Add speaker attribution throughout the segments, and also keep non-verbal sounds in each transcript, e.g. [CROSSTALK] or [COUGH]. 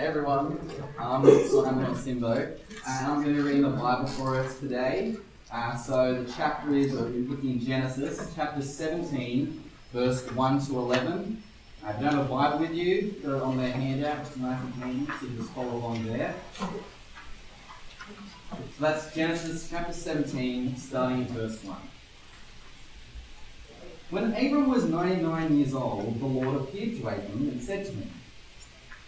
Speaker 1: Hey everyone, um, I'm Simon Simbo, and I'm going to read the Bible for us today. Uh, so the chapter is, we're looking in Genesis, chapter 17, verse 1 to 11. Uh, if you don't have a Bible with you, got on their handout, it's nice and handy, so you just follow along there. So that's Genesis chapter 17, starting in verse 1. When Abram was 99 years old, the Lord appeared to Abram and said to him,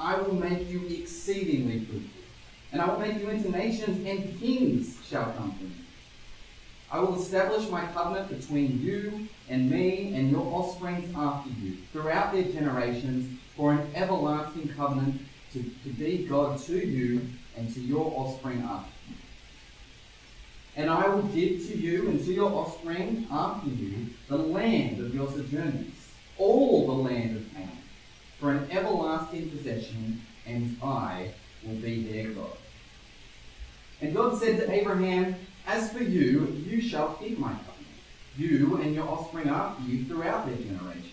Speaker 1: I will make you exceedingly fruitful, and I will make you into nations, and kings shall come from you. I will establish my covenant between you and me and your offspring after you throughout their generations for an everlasting covenant to, to be God to you and to your offspring after you. And I will give to you and to your offspring after you the land of your sojournings, all the land of for an everlasting possession, and I will be their God. And God said to Abraham, As for you, you shall keep my covenant, you and your offspring after you throughout their generations.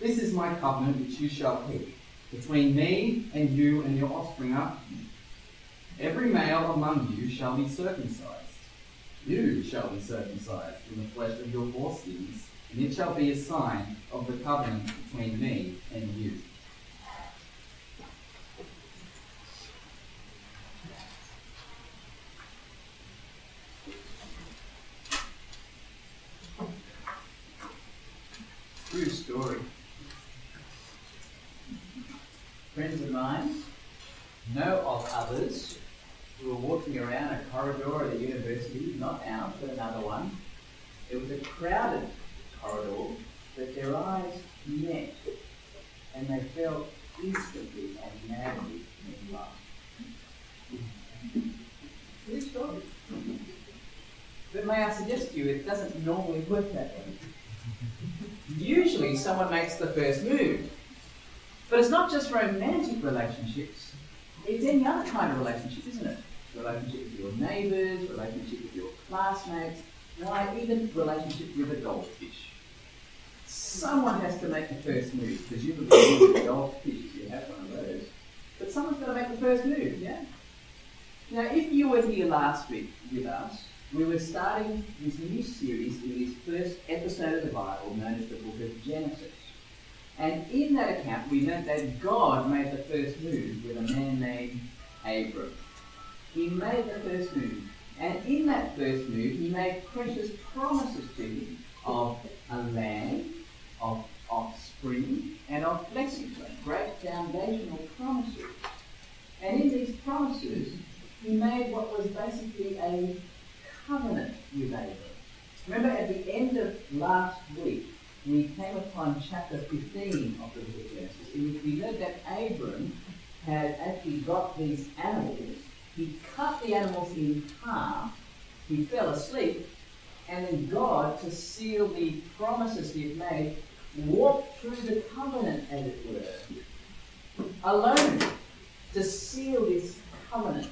Speaker 1: This is my covenant which you shall keep, between me and you and your offspring after you. Every male among you shall be circumcised. You shall be circumcised in the flesh of your foreskins, and it shall be a sign of the covenant between me and you.
Speaker 2: True story. Friends of mine know of others who were walking around a corridor at a university, not ours, but another one. It was a crowded but their eyes met and they fell instantly and madly in love. True story. But may I suggest to you, it doesn't normally work that way. Usually someone makes the first move. But it's not just romantic relationships, it's any other kind of relationship, isn't it? Relationship with your neighbours, relationship with your classmates, why even relationship with a goldfish. Someone has to make the first move, presumably with a goldfish if you have one of those. But someone's got to make the first move, yeah? Now, if you were here last week with us, we were starting this new series in this first episode of the Bible known as the book of Genesis. And in that account, we learned that God made the first move with a man named Abram. He made the first move. And in that first move, he made precious promises to him of a land, of offspring, and of blessings, great foundational promises. And in these promises, he made what was basically a covenant with Abram. Remember at the end of last week, we came upon chapter 15 of the book of Genesis, in which we learned that Abram had actually got these animals. He cut the animals in half, he fell asleep, and God, to seal the promises he had made, walked through the covenant, as it were, alone, to seal this covenant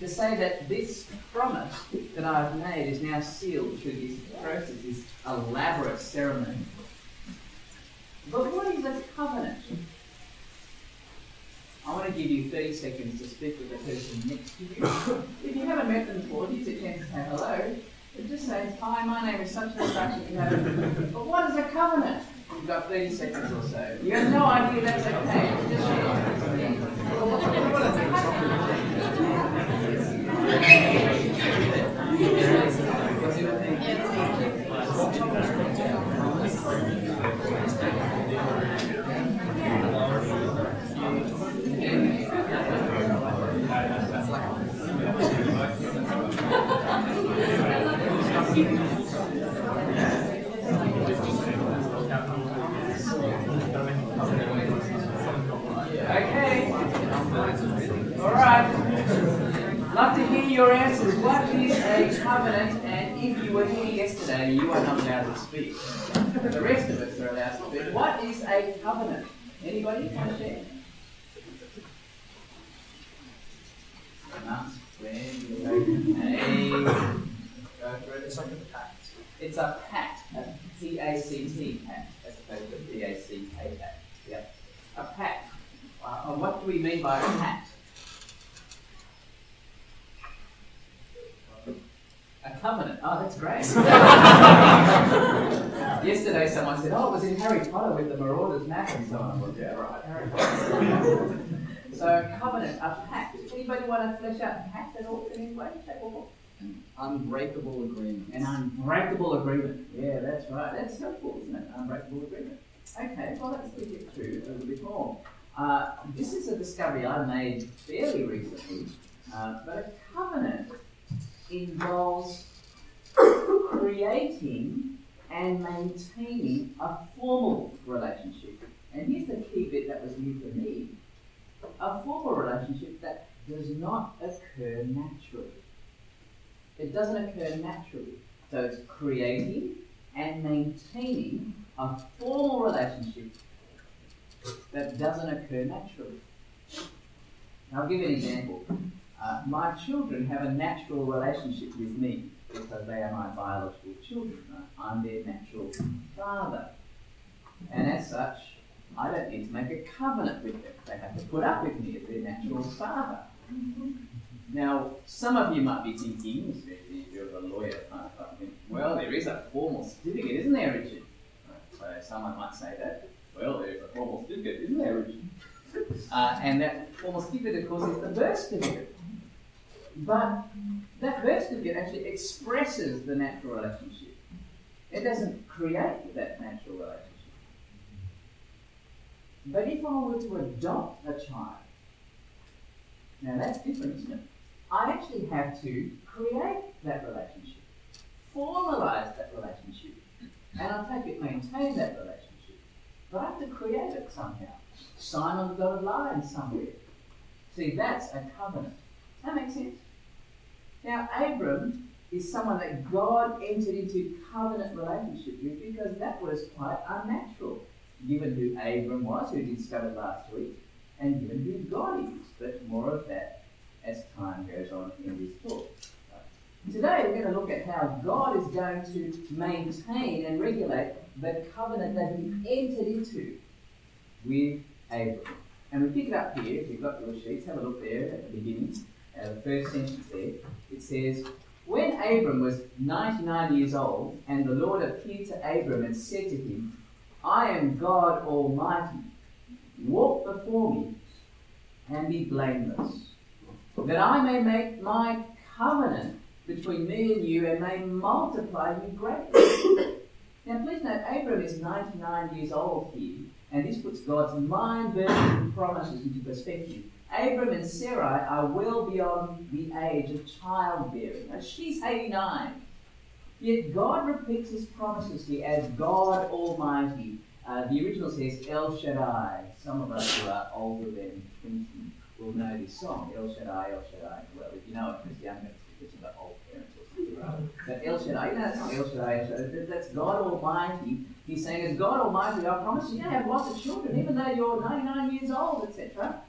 Speaker 2: to say that this promise that I've made is now sealed through this process, this elaborate ceremony. But what is a covenant? I want to give you 30 seconds to speak with the person next to you. if you haven't met them before, here's a chance to say hello. Just say Hi, my name is such and such. But what is a covenant? You've got 30 seconds or so. You have no idea that's okay. It's just. Your answers. What is a covenant? And if you were here yesterday, you are not allowed to speak. The rest of us are allowed to speak. What is a covenant? Anybody want to share? It's like a pact. It's a pact. P-A-C-T pact, as opposed to P-A-C-K pact. Yeah. A pact. Uh, what do we mean by a pact? A covenant. Oh, that's great. [LAUGHS] [LAUGHS] Yesterday, someone said, "Oh, it was in Harry Potter with the Marauders map and so on." Well, yeah, right. Harry Potter. [LAUGHS] so, covenant, a pact. Anybody want to flesh out pact at all in any way, shape, or form?
Speaker 1: An unbreakable agreement.
Speaker 2: An unbreakable agreement. Yeah, that's right. That's helpful, isn't it? Unbreakable agreement. Okay, well, let's it through a little bit more. Uh, this is a discovery I made fairly recently, uh, but a covenant involves creating and maintaining a formal relationship. And here's the key bit that was new for me a formal relationship that does not occur naturally. It doesn't occur naturally. So it's creating and maintaining a formal relationship that doesn't occur naturally. I'll give an example. Uh, my children have a natural relationship with me because they are my biological children. I'm their natural father. And as such, I don't need to make a covenant with them. They have to put up with me as their natural father. Now, some of you might be thinking, especially if you're a lawyer, well, there is a formal certificate, isn't there, Richard? So someone might say that. Well, there's a formal certificate, isn't there, Richard? Uh, and that formal certificate, of course, is the birth certificate. But that certificate actually expresses the natural relationship. It doesn't create that natural relationship. But if I were to adopt a child, now that's different, isn't it? I actually have to create that relationship, formalize that relationship, and I take it maintain that relationship. But I have to create it somehow, sign on the dotted line somewhere. See, that's a covenant. That makes sense? Now, Abram is someone that God entered into covenant relationship with because that was quite unnatural, given who Abram was, who we discovered last week, and given who God is. But more of that as time goes on in this book. Today we're going to look at how God is going to maintain and regulate the covenant that He entered into with Abram. And we pick it up here, if you've got your sheets, have a look there at the beginning, uh, the first sentence there. It says, When Abram was 99 years old, and the Lord appeared to Abram and said to him, I am God Almighty. Walk before me and be blameless that I may make my covenant between me and you and may multiply you greatly. now, please note, Abram is 99 years old here, and this puts God's mind bending promises into perspective. Abram and Sarai are well beyond the age of childbearing. Now, she's 89. Yet God repeats his promises here as God Almighty. Uh, the original says El Shaddai. Some of us who are older than 20 will know this song, El Shaddai, El Shaddai. Well, if you know it younger, it's because you've got old parents or something? But El Shaddai, you know that song, El Shaddai, El Shaddai. That's God Almighty. He's saying, as God Almighty, I promise you, you have lots of children, even though you're 99 years old, etc.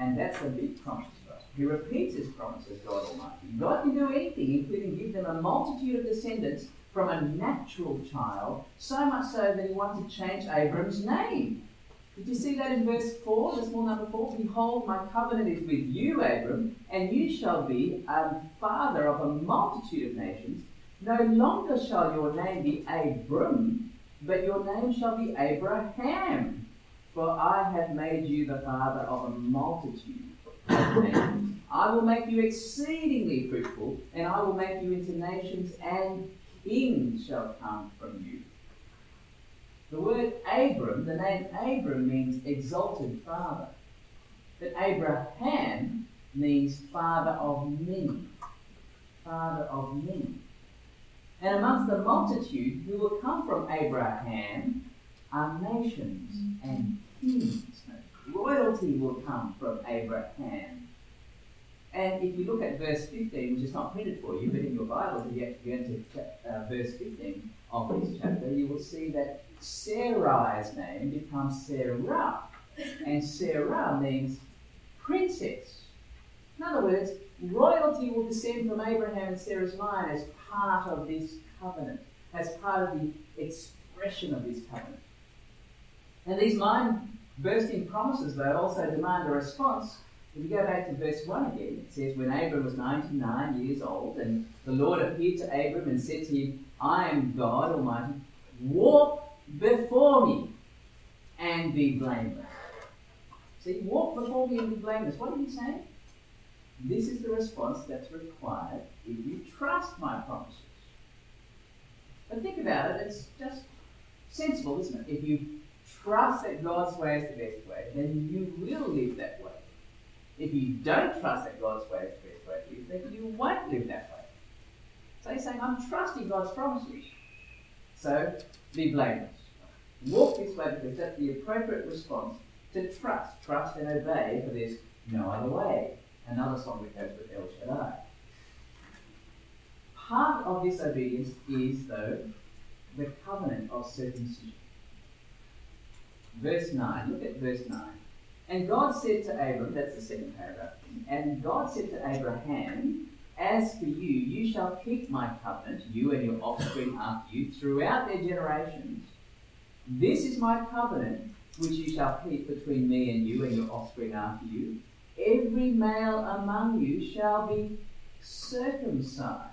Speaker 2: And that's a big promise for us. He repeats his promise as God Almighty. God can do anything, including give them a multitude of descendants from a natural child, so much so that he wanted to change Abram's name. Did you see that in verse 4, the small number 4? Behold, my covenant is with you, Abram, and you shall be a father of a multitude of nations. No longer shall your name be Abram, but your name shall be Abraham. For I have made you the father of a multitude of nations. I will make you exceedingly fruitful, and I will make you into nations, and kings shall come from you. The word Abram, the name Abram means exalted father. But Abraham means father of many. Father of many. And amongst the multitude who will come from Abraham are nations and kings. Royalty will come from Abraham. And if you look at verse 15, which is not printed for you, but in your Bible, if you get, get into uh, verse 15 of this chapter, you will see that Sarai's name becomes Sarah. And Sarah means princess. In other words, royalty will descend from Abraham and Sarah's line as part of this covenant, as part of the expression of this covenant. And these mind bursting promises, though, also demand a response if you go back to verse 1 again, it says, When Abram was 99 years old, and the Lord appeared to Abram and said to him, I am God Almighty, walk before me and be blameless. See, walk before me and be blameless. What are you saying? This is the response that's required if you trust my promises. But think about it, it's just sensible, isn't it? If you trust that God's way is the best way, then you will live that way. If you don't trust that God's way is the best way then you won't live that way. So he's saying, I'm trusting God's promises. So be blameless. Walk this way because that's the appropriate response to trust. Trust and obey, for there's no other way. Another song that goes with El Shaddai. Part of this obedience is, though, the covenant of circumcision. Verse 9, look at verse 9. And God said to Abram, that's the second paragraph, and God said to Abraham, As for you, you shall keep my covenant, you and your offspring after you, throughout their generations. This is my covenant which you shall keep between me and you and your offspring after you. Every male among you shall be circumcised.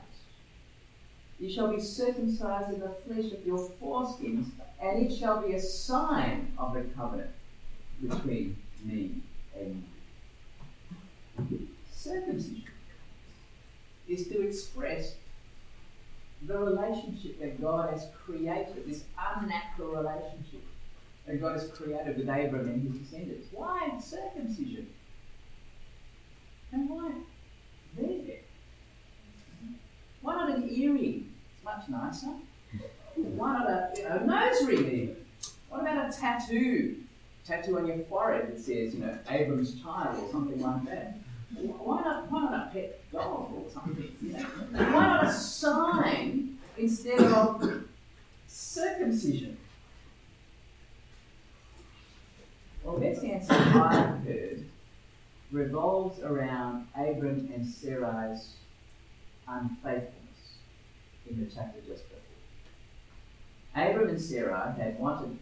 Speaker 2: You shall be circumcised in the flesh of your foreskins, and it shall be a sign of the covenant between me and you. Circumcision is to express the relationship that God has created, this unnatural relationship that God has created with Abram and his descendants. Why circumcision? And why there? Why not an earring? It's much nicer. Why not a, nose ring? What about a tattoo? tattoo on your forehead that says, you know, Abram's child or something like that. Why not, why not a pet dog or something? You know? Why not a sign instead of circumcision? Well, the best answer I've heard revolves around Abram and Sarai's unfaithfulness in the chapter just before. Abram and Sarah had wanted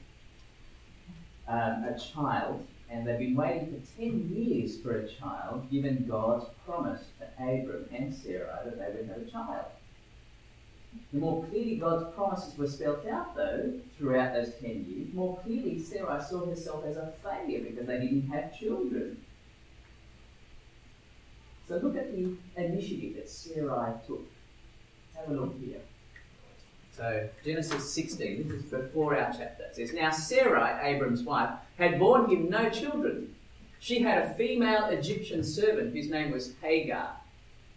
Speaker 2: um, a child, and they've been waiting for 10 years for a child, given God's promise to Abram and Sarah that they would have a child. The more clearly God's promises were spelt out, though, throughout those 10 years, more clearly Sarah saw herself as a failure because they didn't have children. So look at the initiative that Sarai took. Have a look here. So Genesis 16, this is before our chapter. Says, Now Sarai, Abram's wife, had borne him no children. She had a female Egyptian servant whose name was Hagar.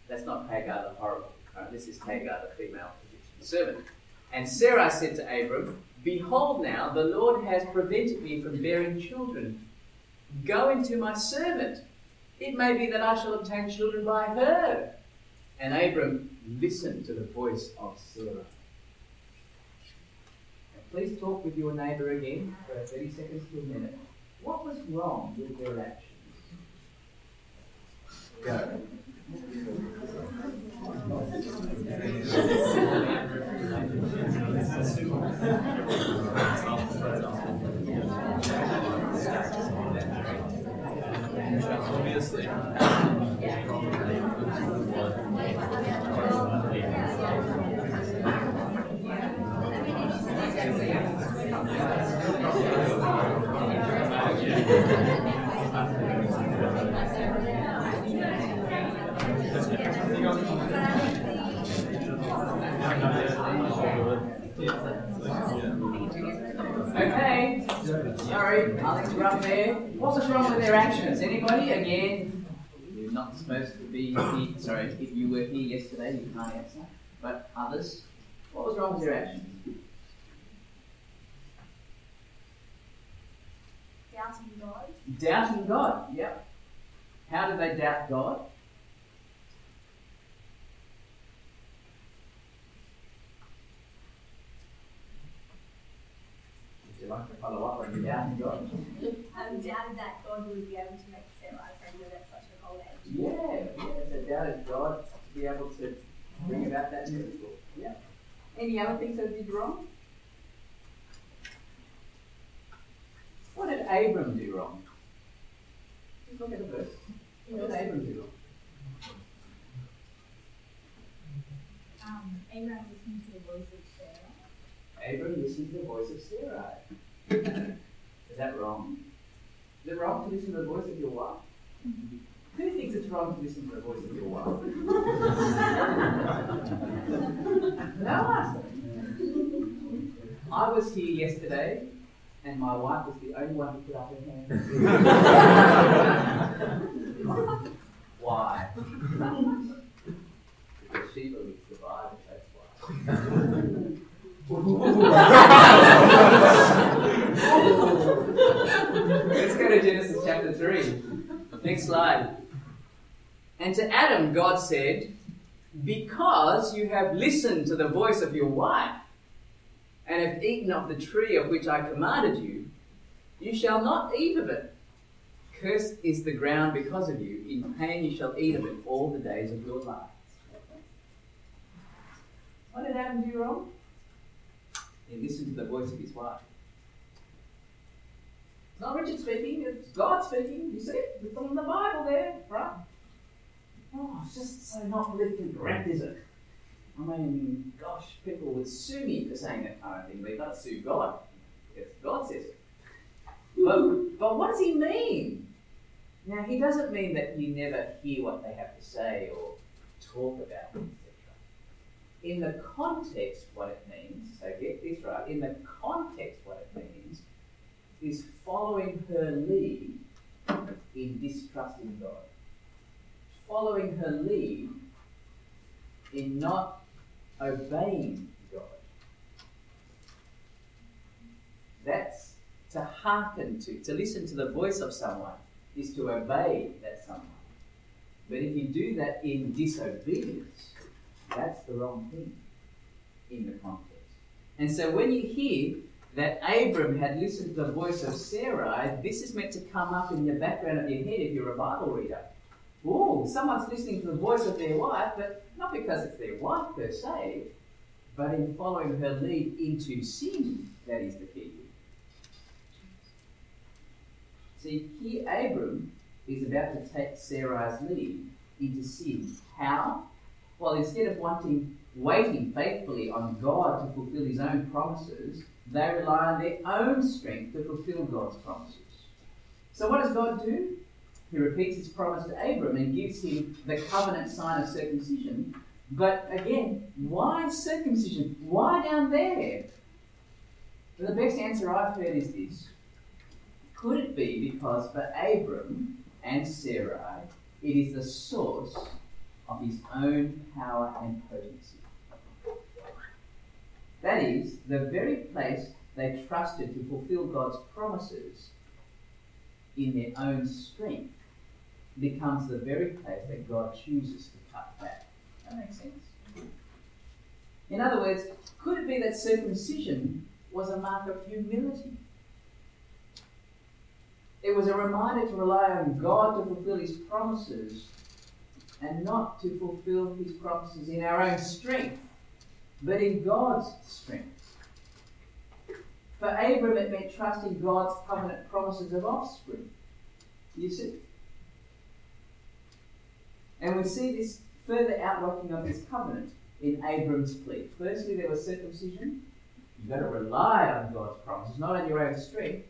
Speaker 2: That's not Hagar the horrible. Right? This is Hagar the female Egyptian servant. And Sarai said to Abram, Behold now, the Lord has prevented me from bearing children. Go into my servant. It may be that I shall obtain children by her. And Abram listened to the voice of Sarah. Please talk with your neighbour again for 30 seconds to a minute. What was wrong with their actions? Go.
Speaker 3: Obviously.
Speaker 2: wrong with their actions? Anybody? Again, you're not supposed to be here. Sorry, if you were here yesterday, you can't answer. But others, what was wrong with their actions?
Speaker 4: Doubting God.
Speaker 2: Doubting God, yep. How did they doubt God? Would you like to follow up on your doubting God? [LAUGHS]
Speaker 4: Um, that God would be able to make Sarah pregnant at such an old age.
Speaker 2: Yeah, yeah, they doubted God to be able to bring about that miracle. Yeah. Any other things that did wrong? What did Abram do wrong? Just look at the verse. What did Abram do wrong?
Speaker 4: Um, Abraham listened to the voice of Sarah.
Speaker 2: Abram listened to the voice of Sarai. [LAUGHS] Is that wrong? Is it wrong to listen to the voice of your wife? Who thinks it's wrong to listen to the voice of your wife? no answer. I was here yesterday, and my wife was the only one who put up her hand. [LAUGHS] Why? because she believes the Bible, that's why. [LAUGHS] Three. Next slide. And to Adam, God said, Because you have listened to the voice of your wife and have eaten of the tree of which I commanded you, you shall not eat of it. Cursed is the ground because of you. In pain you shall eat of it all the days of your life. What did Adam do wrong? He listened to the voice of his wife. It's not Richard speaking, it's God speaking. You see it? It's in the Bible there, right? Oh, it's just so not politically correct, is it? I mean, gosh, people would sue me for saying that kind of thing. They've got to sue God. Because God says it. But, but what does he mean? Now, he doesn't mean that you never hear what they have to say or talk about, etc. In the context, what it means, so get this right, in the context, what it means is following her lead in distrusting God. Following her lead in not obeying God. That's to hearken to, to listen to the voice of someone is to obey that someone. But if you do that in disobedience, that's the wrong thing in the context. And so when you hear that Abram had listened to the voice of Sarai, this is meant to come up in the background of your head if you're a Bible reader. Oh, someone's listening to the voice of their wife, but not because it's their wife per se, but in following her lead into sin, that is the key. See, here Abram is about to take Sarai's lead into sin. How? Well, instead of wanting, waiting faithfully on God to fulfill his own promises, they rely on their own strength to fulfill God's promises. So, what does God do? He repeats his promise to Abram and gives him the covenant sign of circumcision. But again, why circumcision? Why down there? the best answer I've heard is this Could it be because for Abram and Sarai, it is the source of his own power and potency? That is, the very place they trusted to fulfill God's promises in their own strength becomes the very place that God chooses to cut back. That makes sense? In other words, could it be that circumcision was a mark of humility? It was a reminder to rely on God to fulfill his promises and not to fulfill his promises in our own strength, but in God's strength. For Abram, it meant trusting God's covenant promises of offspring. You see? And we see this further outworking of this covenant in Abram's plea. Firstly, there was circumcision. You've got to rely on God's promises, not on your own strength.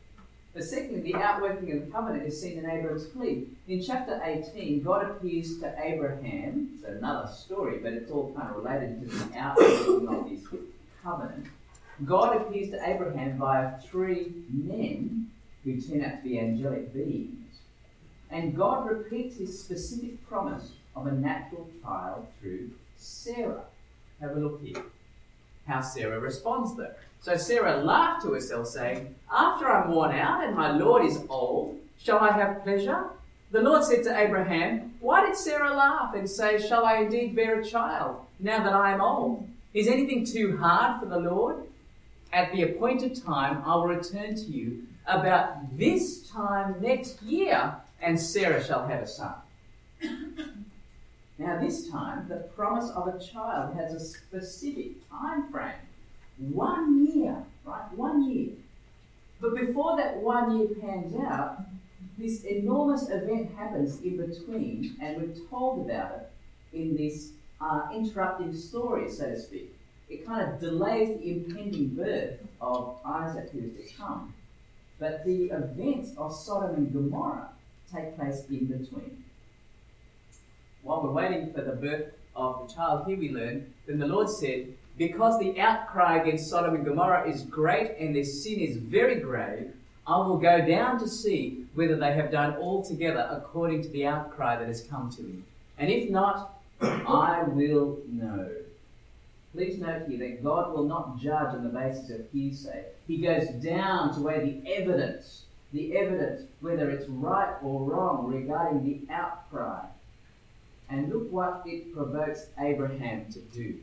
Speaker 2: But secondly, the outworking of the covenant is seen in Abraham's plea. In chapter 18, God appears to Abraham. It's another story, but it's all kind of related to the outworking of this covenant. God appears to Abraham via three men who turn out to be angelic beings. And God repeats his specific promise of a natural child through Sarah. Have a look here. How Sarah responds though. So Sarah laughed to herself, saying, After I'm worn out and my Lord is old, shall I have pleasure? The Lord said to Abraham, Why did Sarah laugh and say, Shall I indeed bear a child, now that I am old? Is anything too hard for the Lord? At the appointed time, I will return to you about this time next year, and Sarah shall have a son. Now, this time, the promise of a child has a specific time frame one year, right? One year. But before that one year pans out, this enormous event happens in between, and we're told about it in this uh, interrupting story, so to speak. It kind of delays the impending birth of Isaac who is to come. But the events of Sodom and Gomorrah take place in between. While we're waiting for the birth of the child, here we learn, then the Lord said, Because the outcry against Sodom and Gomorrah is great and their sin is very grave, I will go down to see whether they have done altogether according to the outcry that has come to me. And if not, [COUGHS] I will know. Please note here that God will not judge on the basis of hearsay. He goes down to weigh the evidence, the evidence, whether it's right or wrong regarding the outcry. And look what it provokes Abraham to do.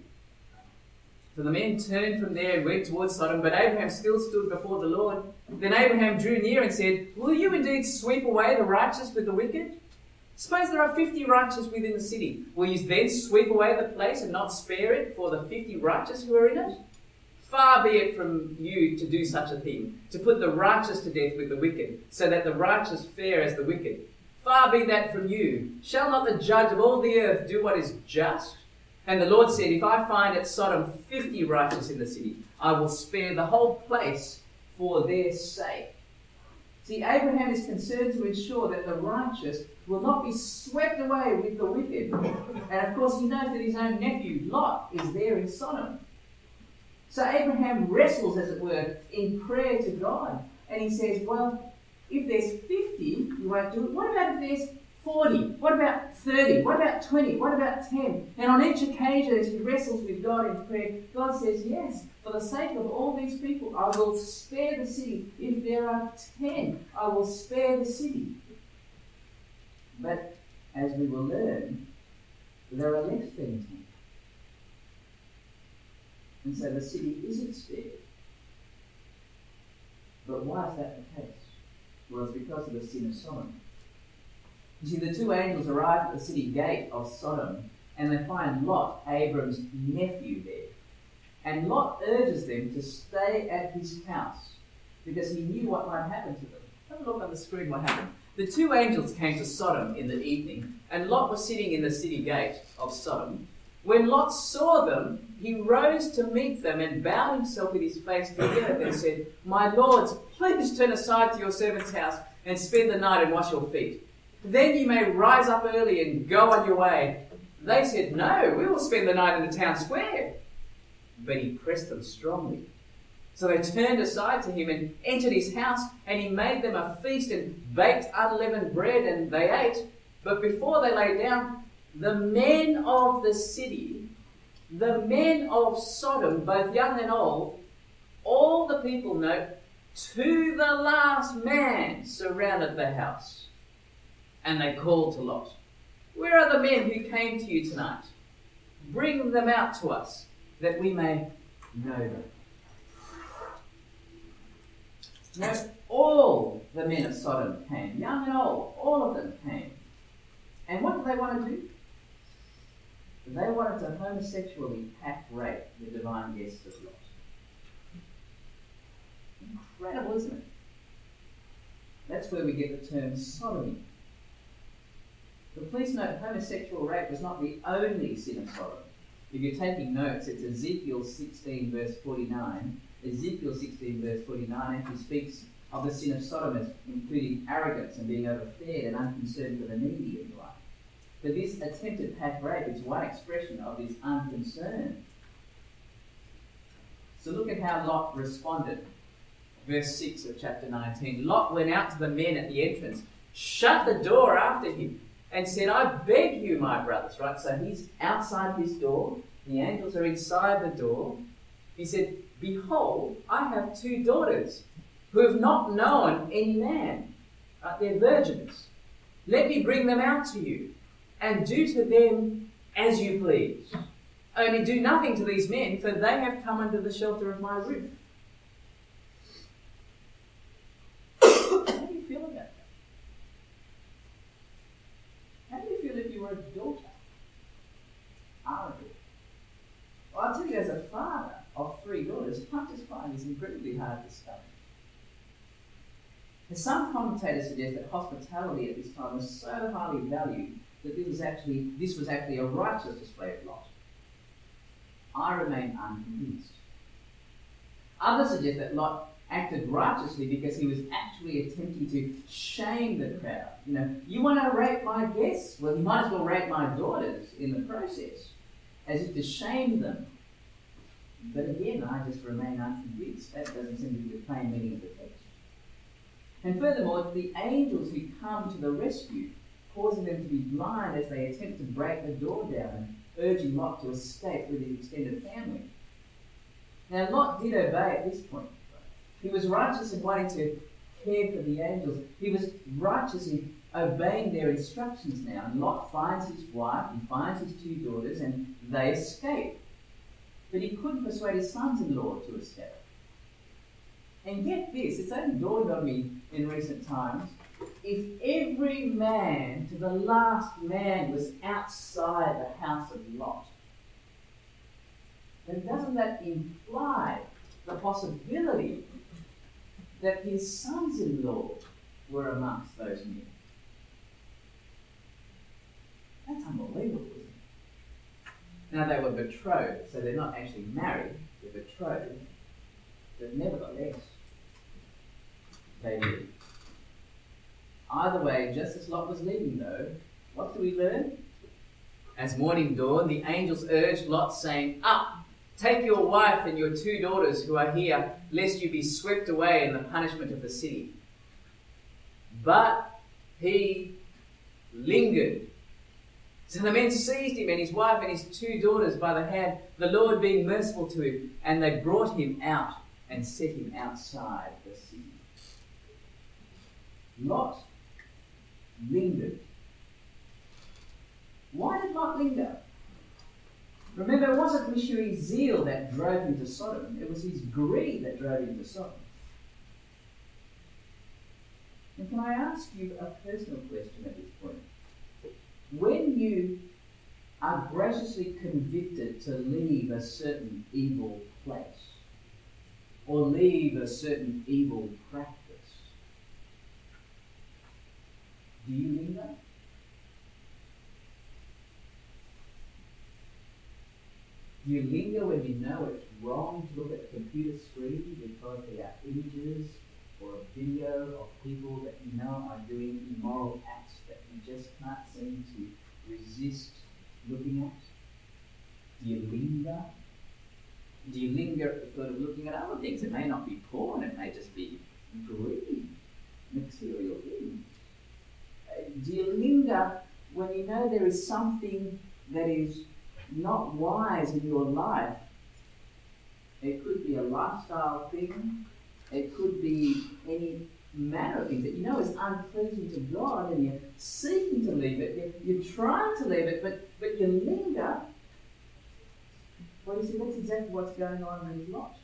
Speaker 2: So the men turned from there and went towards Sodom, but Abraham still stood before the Lord. Then Abraham drew near and said, Will you indeed sweep away the righteous with the wicked? Suppose there are fifty righteous within the city. Will you then sweep away the place and not spare it for the fifty righteous who are in it? Far be it from you to do such a thing, to put the righteous to death with the wicked, so that the righteous fare as the wicked. Far be that from you. Shall not the judge of all the earth do what is just? And the Lord said, If I find at Sodom fifty righteous in the city, I will spare the whole place for their sake. See, Abraham is concerned to ensure that the righteous will not be swept away with the wicked. And of course, he knows that his own nephew, Lot, is there in Sodom. So Abraham wrestles, as it were, in prayer to God. And he says, Well, if there's 50, you won't do it. What about if there's 40? What about 30? What about 20? What about 10? And on each occasion, as he wrestles with God in prayer, God says, Yes, for the sake of all these people, I will spare the city. If there are 10, I will spare the city. But as we will learn, there are less than 10. And so the city isn't spared. But why is that the case? Well, it's because of the sin of Sodom. You see, the two angels arrive at the city gate of Sodom and they find Lot, Abram's nephew, there. And Lot urges them to stay at his house because he knew what might happen to them. Have a look on the screen what happened. The two angels came to Sodom in the evening, and Lot was sitting in the city gate of Sodom. When Lot saw them, he rose to meet them and bowed himself with his face to the earth and said, My lords, please turn aside to your servant's house and spend the night and wash your feet. Then you may rise up early and go on your way. They said, No, we will spend the night in the town square. But he pressed them strongly. So they turned aside to him and entered his house, and he made them a feast and baked unleavened bread, and they ate. But before they lay down, the men of the city, the men of Sodom, both young and old, all the people note, to the last man surrounded the house. And they called to Lot, Where are the men who came to you tonight? Bring them out to us, that we may know them. Now, all the men of Sodom came, young and old, all of them came. And what did they want to do? They wanted to homosexually pack rape the divine guests of Lot. Incredible, isn't it? That's where we get the term sodomy. But please note, homosexual rape was not the only sin of Sodom. If you're taking notes, it's Ezekiel 16, verse 49. Ezekiel 16, verse 49 actually speaks of the sin of Sodom as including arrogance and being overfed and unconcerned for the needy in life. But this attempted pack rape is one expression of this unconcern. So look at how Lot responded. Verse 6 of chapter 19. Lot went out to the men at the entrance, shut the door after him, and said, I beg you, my brothers. Right? So he's outside his door, the angels are inside the door. He said, Behold, I have two daughters who have not known any man. Right? They're virgins. Let me bring them out to you, and do to them as you please. Only do nothing to these men, for they have come under the shelter of my roof. Find is incredibly hard to study. And some commentators suggest that hospitality at this time was so highly valued that this was actually, this was actually a righteous display of Lot. I remain unconvinced. Others suggest that Lot acted righteously because he was actually attempting to shame the crowd. You know, you want to rape my guests? Well, you might as well rape my daughters in the process, as if to shame them. But again, I just remain unconvinced. That doesn't seem to be the plain meaning of the text. And furthermore, it's the angels who come to the rescue, causing them to be blind as they attempt to break the door down and urging Lot to escape with his extended family. Now, Lot did obey at this point. He was righteous in wanting to care for the angels. He was righteous in obeying their instructions now. And Lot finds his wife, he finds his two daughters, and they escape. But he couldn't persuade his sons in law to escape. And get this, it's only dawned on me in recent times. If every man to the last man was outside the house of Lot, then doesn't that imply the possibility that his sons in law were amongst those men. That's unbelievable? Now they were betrothed, so they're not actually married, they're betrothed, but nevertheless, they did. Either way, just as Lot was leaving, though, what do we learn? As morning dawned, the angels urged Lot, saying, Up! Take your wife and your two daughters who are here, lest you be swept away in the punishment of the city. But he lingered. So the men seized him and his wife and his two daughters by the hand, the Lord being merciful to him, and they brought him out and set him outside the city. Lot lingered. Why did Lot linger? Remember, it wasn't missionary zeal that drove him to Sodom, it was his greed that drove him to Sodom. And can I ask you a personal question at this? When you are graciously convicted to leave a certain evil place or leave a certain evil practice, do you linger? Do you linger when you know it's wrong to look at the computer screen because there are images or a video of people that you know are doing immoral acts that just can't seem to resist looking at? Do you linger? Do you linger at the thought of looking at other things? It may not be porn, it may just be greed, material. Uh, do you linger when you know there is something that is not wise in your life. It could be a lifestyle thing, it could be any manner of things that you know is unpleasing to God and you're seeking to leave it, you're, you're trying to leave it, but, but you linger. Well, you see, that's exactly what's going on with Lot.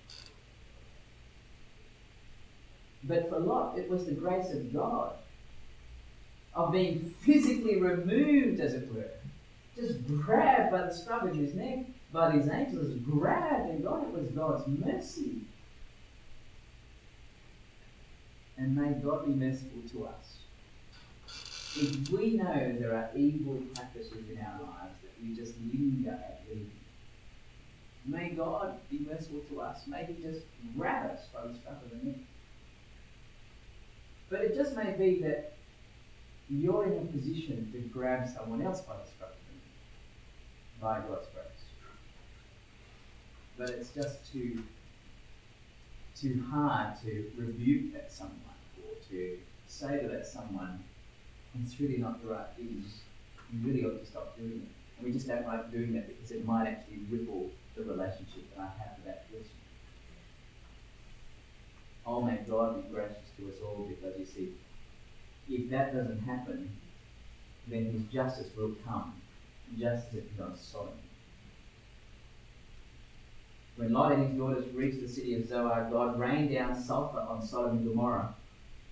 Speaker 2: But for Lot, it was the grace of God of being physically removed, as it were, just grabbed by the scruff of his neck, by these angels, grabbed, and God, it was God's mercy. And may God be merciful to us. If we know there are evil practices in our lives that we just linger at leaving, may God be merciful to us. May He just grab us by the scruff of the neck. But it just may be that you're in a position to grab someone else by the scruff of the neck by God's grace. But it's just too too hard to rebuke that someone to say to that someone, it's really not the right thing. You really ought to stop doing it. And we just don't like doing that because it might actually ripple the relationship that I have with that person. Oh, may God be gracious to us all because you see, if that doesn't happen, then His justice will come just as it did on Sodom. When Lot and his daughters reached the city of Zoar, God rained down sulfur on Sodom and Gomorrah.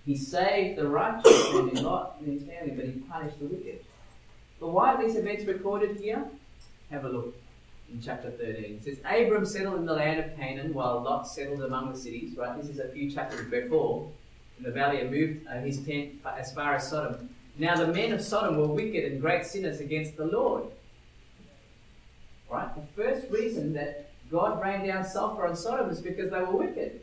Speaker 2: He saved the righteous and and his family, but he punished the wicked. But why are these events recorded here? Have a look. in chapter 13. It says, Abram settled in the land of Canaan while Lot settled among the cities, right? This is a few chapters before. In the valley and moved uh, his tent as far as Sodom. Now the men of Sodom were wicked and great sinners against the Lord. Right? The first reason that God rained down sulfur on Sodom is because they were wicked.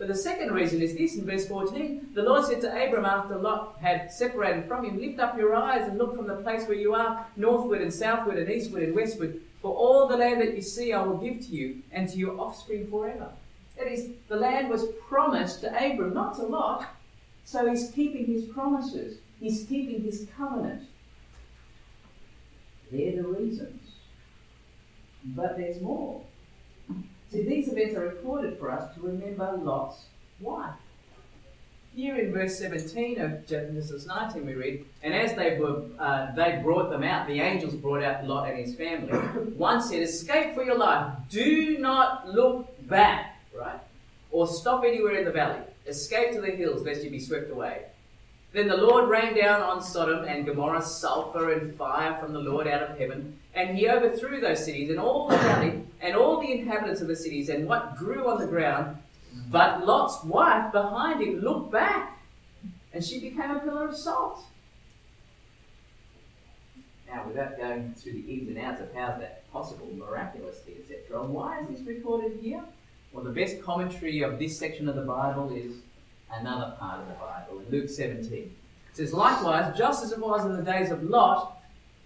Speaker 2: But the second reason is this in verse 14 the Lord said to Abram after Lot had separated from him, Lift up your eyes and look from the place where you are, northward and southward and eastward and westward. For all the land that you see I will give to you and to your offspring forever. That is, the land was promised to Abram, not to Lot. So he's keeping his promises, he's keeping his covenant. They're the reasons. But there's more. See, these events are recorded for us to remember Lot's wife. Here in verse 17 of Genesis 19 we read, And as they were, uh, they brought them out, the angels brought out Lot and his family. [CLEARS THROAT] One said, Escape for your life. Do not look back, right? Or stop anywhere in the valley. Escape to the hills, lest you be swept away. Then the Lord rained down on Sodom and Gomorrah sulfur and fire from the Lord out of heaven, and he overthrew those cities and all the valley and all the inhabitants of the cities and what grew on the ground. But Lot's wife behind him looked back, and she became a pillar of salt. Now, without going through the ins and outs of how's that possible, miraculously, etc., why is this recorded here? Well, the best commentary of this section of the Bible is another part of the Bible, in Luke 17. It says, Likewise, just as it was in the days of Lot,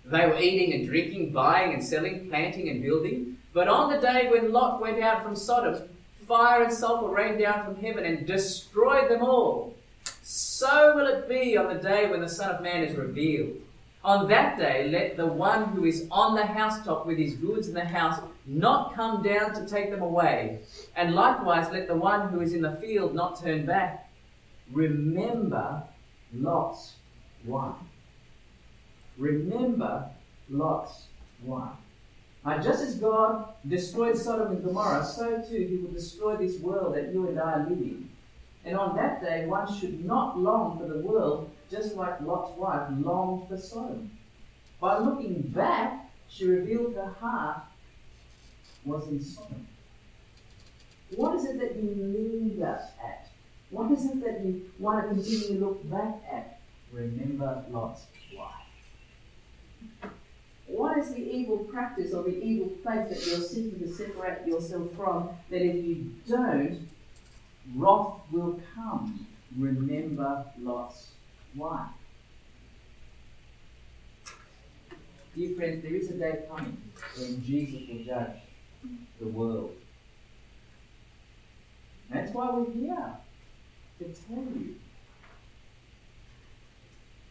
Speaker 2: they were eating and drinking, buying and selling, planting and building. But on the day when Lot went out from Sodom, fire and sulfur rained down from heaven and destroyed them all. So will it be on the day when the Son of Man is revealed. On that day, let the one who is on the housetop with his goods in the house not come down to take them away. And likewise, let the one who is in the field not turn back. Remember Lot's wife. Remember Lot's wife. Now, just as God destroyed Sodom and Gomorrah, so too he will destroy this world that you and I live in. And on that day, one should not long for the world just like Lot's wife longed for Sodom. By looking back, she revealed her heart was in Sodom. What is it that you linger at? What is it that you want to continue to look back at? Remember Lot's wife. What is the evil practice or the evil place that you're seeking to separate yourself from that if you don't, wrath will come? Remember Lot's wife. Dear friends, there is a day coming when Jesus will judge the world. That's why we're here to tell you.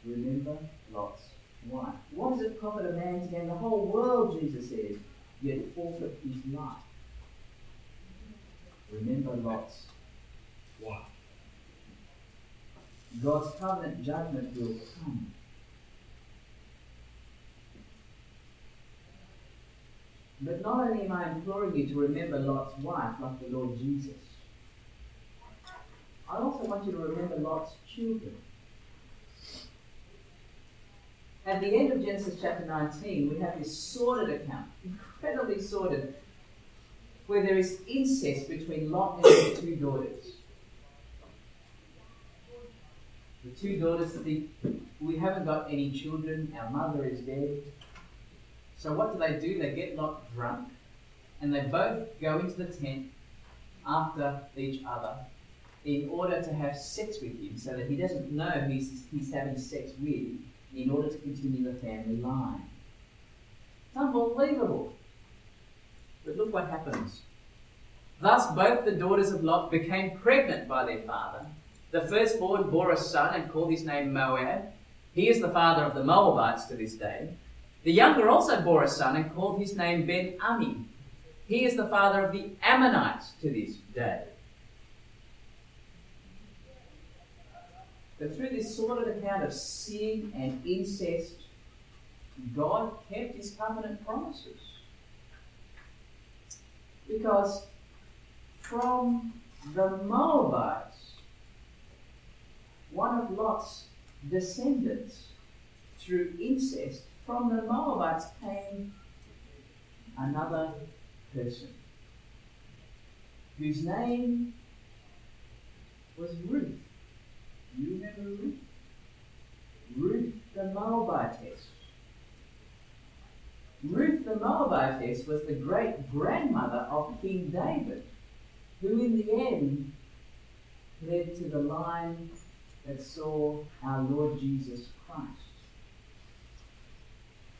Speaker 2: Remember Lot's wife. What does it profit a man to gain the whole world, Jesus says, yet forfeit his life? Remember Lot's wife. God's covenant judgment will come. But not only am I imploring you to remember Lot's wife like the Lord Jesus, I also want you to remember Lot's children. At the end of Genesis chapter 19, we have this sordid account, incredibly sordid, where there is incest between Lot and his two daughters. The two daughters think, we haven't got any children, our mother is dead. So what do they do? They get Lot drunk, and they both go into the tent after each other in order to have sex with him so that he doesn't know he's, he's having sex with in order to continue the family line. It's unbelievable. But look what happens. Thus, both the daughters of Lot became pregnant by their father. The firstborn bore a son and called his name Moab. He is the father of the Moabites to this day. The younger also bore a son and called his name Ben Ami. He is the father of the Ammonites to this day. But through this sordid account of sin and incest, God kept his covenant promises. Because from the Moabites, one of Lot's descendants, through incest, from the Moabites came another person whose name was Ruth. Ruth? Ruth the Moabitess. Ruth the Moabitess was the great grandmother of King David, who in the end led to the line that saw our Lord Jesus Christ,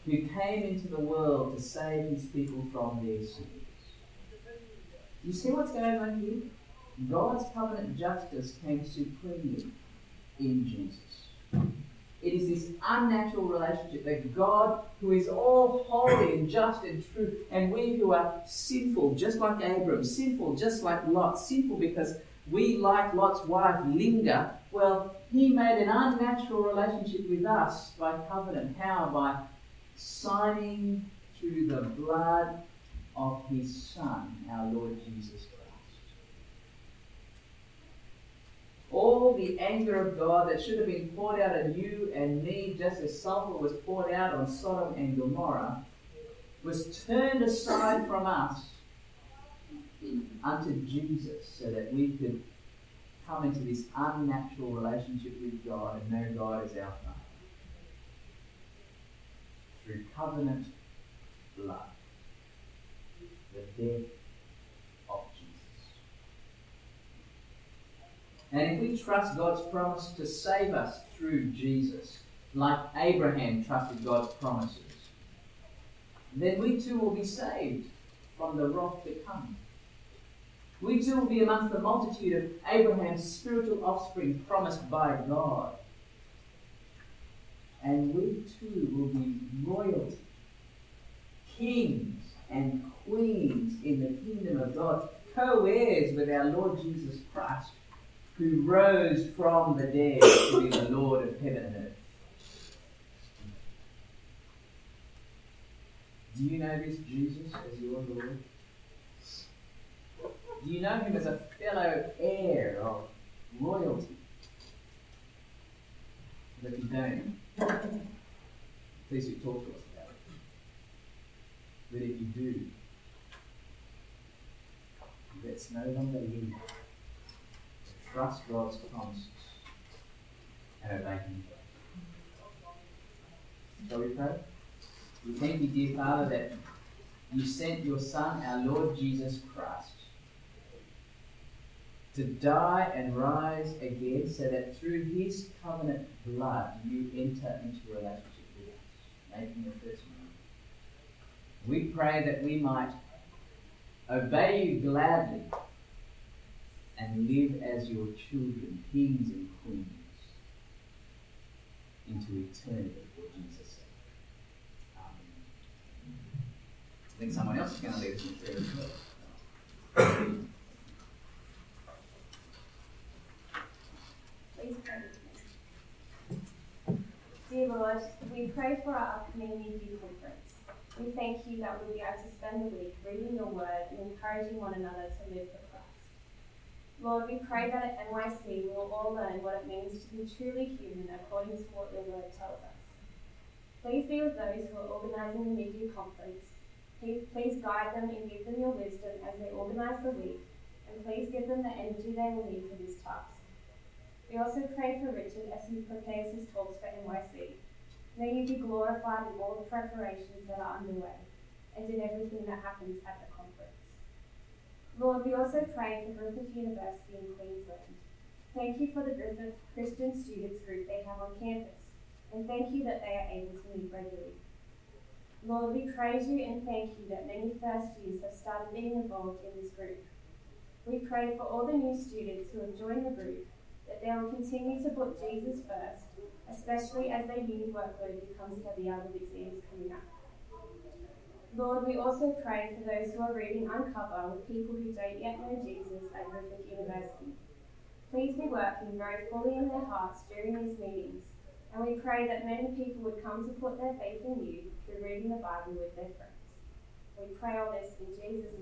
Speaker 2: who came into the world to save his people from their sins. You see what's going on here? God's covenant justice came supremely in Jesus. It is this unnatural relationship that God, who is all holy and just and true, and we who are sinful, just like Abram, sinful, just like Lot, sinful because we, like Lot's wife, linger. Well, he made an unnatural relationship with us by covenant. How? By signing through the blood of his Son, our Lord Jesus Christ. The anger of God that should have been poured out on you and me, just as sulfur was poured out on Sodom and Gomorrah, was turned aside from us unto Jesus so that we could come into this unnatural relationship with God and know God as our Father. Through covenant blood, the death of Jesus. And if we trust God's promise to save us through Jesus, like Abraham trusted God's promises, then we too will be saved from the wrath to come. We too will be amongst the multitude of Abraham's spiritual offspring promised by God. And we too will be royalty, kings and queens in the kingdom of God, co heirs with our Lord Jesus Christ, who rose from the dead to be the Lord of heaven and earth. Do you know this Jesus as your Lord? Do you know him as a fellow heir of royalty? But if you don't, please do talk to us about it. But if you do, let's no longer to trust God's promises and obey Him. Shall we pray? We thank you, dear Father, that you sent your Son, our Lord Jesus Christ, to die and rise again so that through his covenant blood you enter into relationship with us, making the first move. We pray that we might obey you gladly and live as your children, kings and queens, into eternity for Jesus' sake. Amen. I think someone else is going to lead us in prayer as well.
Speaker 5: Dear Lord, we pray for our upcoming New conference. We thank you that we'll be able to spend the week reading your word and encouraging one another to live for Christ. Lord, we pray that at NYC we will all learn what it means to be truly human according to what your word tells us. Please be with those who are organising the media conference. Please, please guide them and give them your wisdom as they organise the week, and please give them the energy they will need for this task. We also pray for Richard as he prepares his talks for NYC. May you be glorified in all the preparations that are underway and in everything that happens at the conference. Lord, we also pray for Griffith University in Queensland. Thank you for the Griffith Christian Students group they have on campus, and thank you that they are able to meet regularly. Lord, we praise you and thank you that many first years have started being involved in this group. We pray for all the new students who have joined the group that they will continue to put Jesus first, especially as their uni workload becomes heavier with exams coming up. Lord, we also pray for those who are reading Uncover with people who don't yet know Jesus at Griffith University. Please be working very fully in their hearts during these meetings, and we pray that many people would come to put their faith in you through reading the Bible with their friends. We pray all this in Jesus'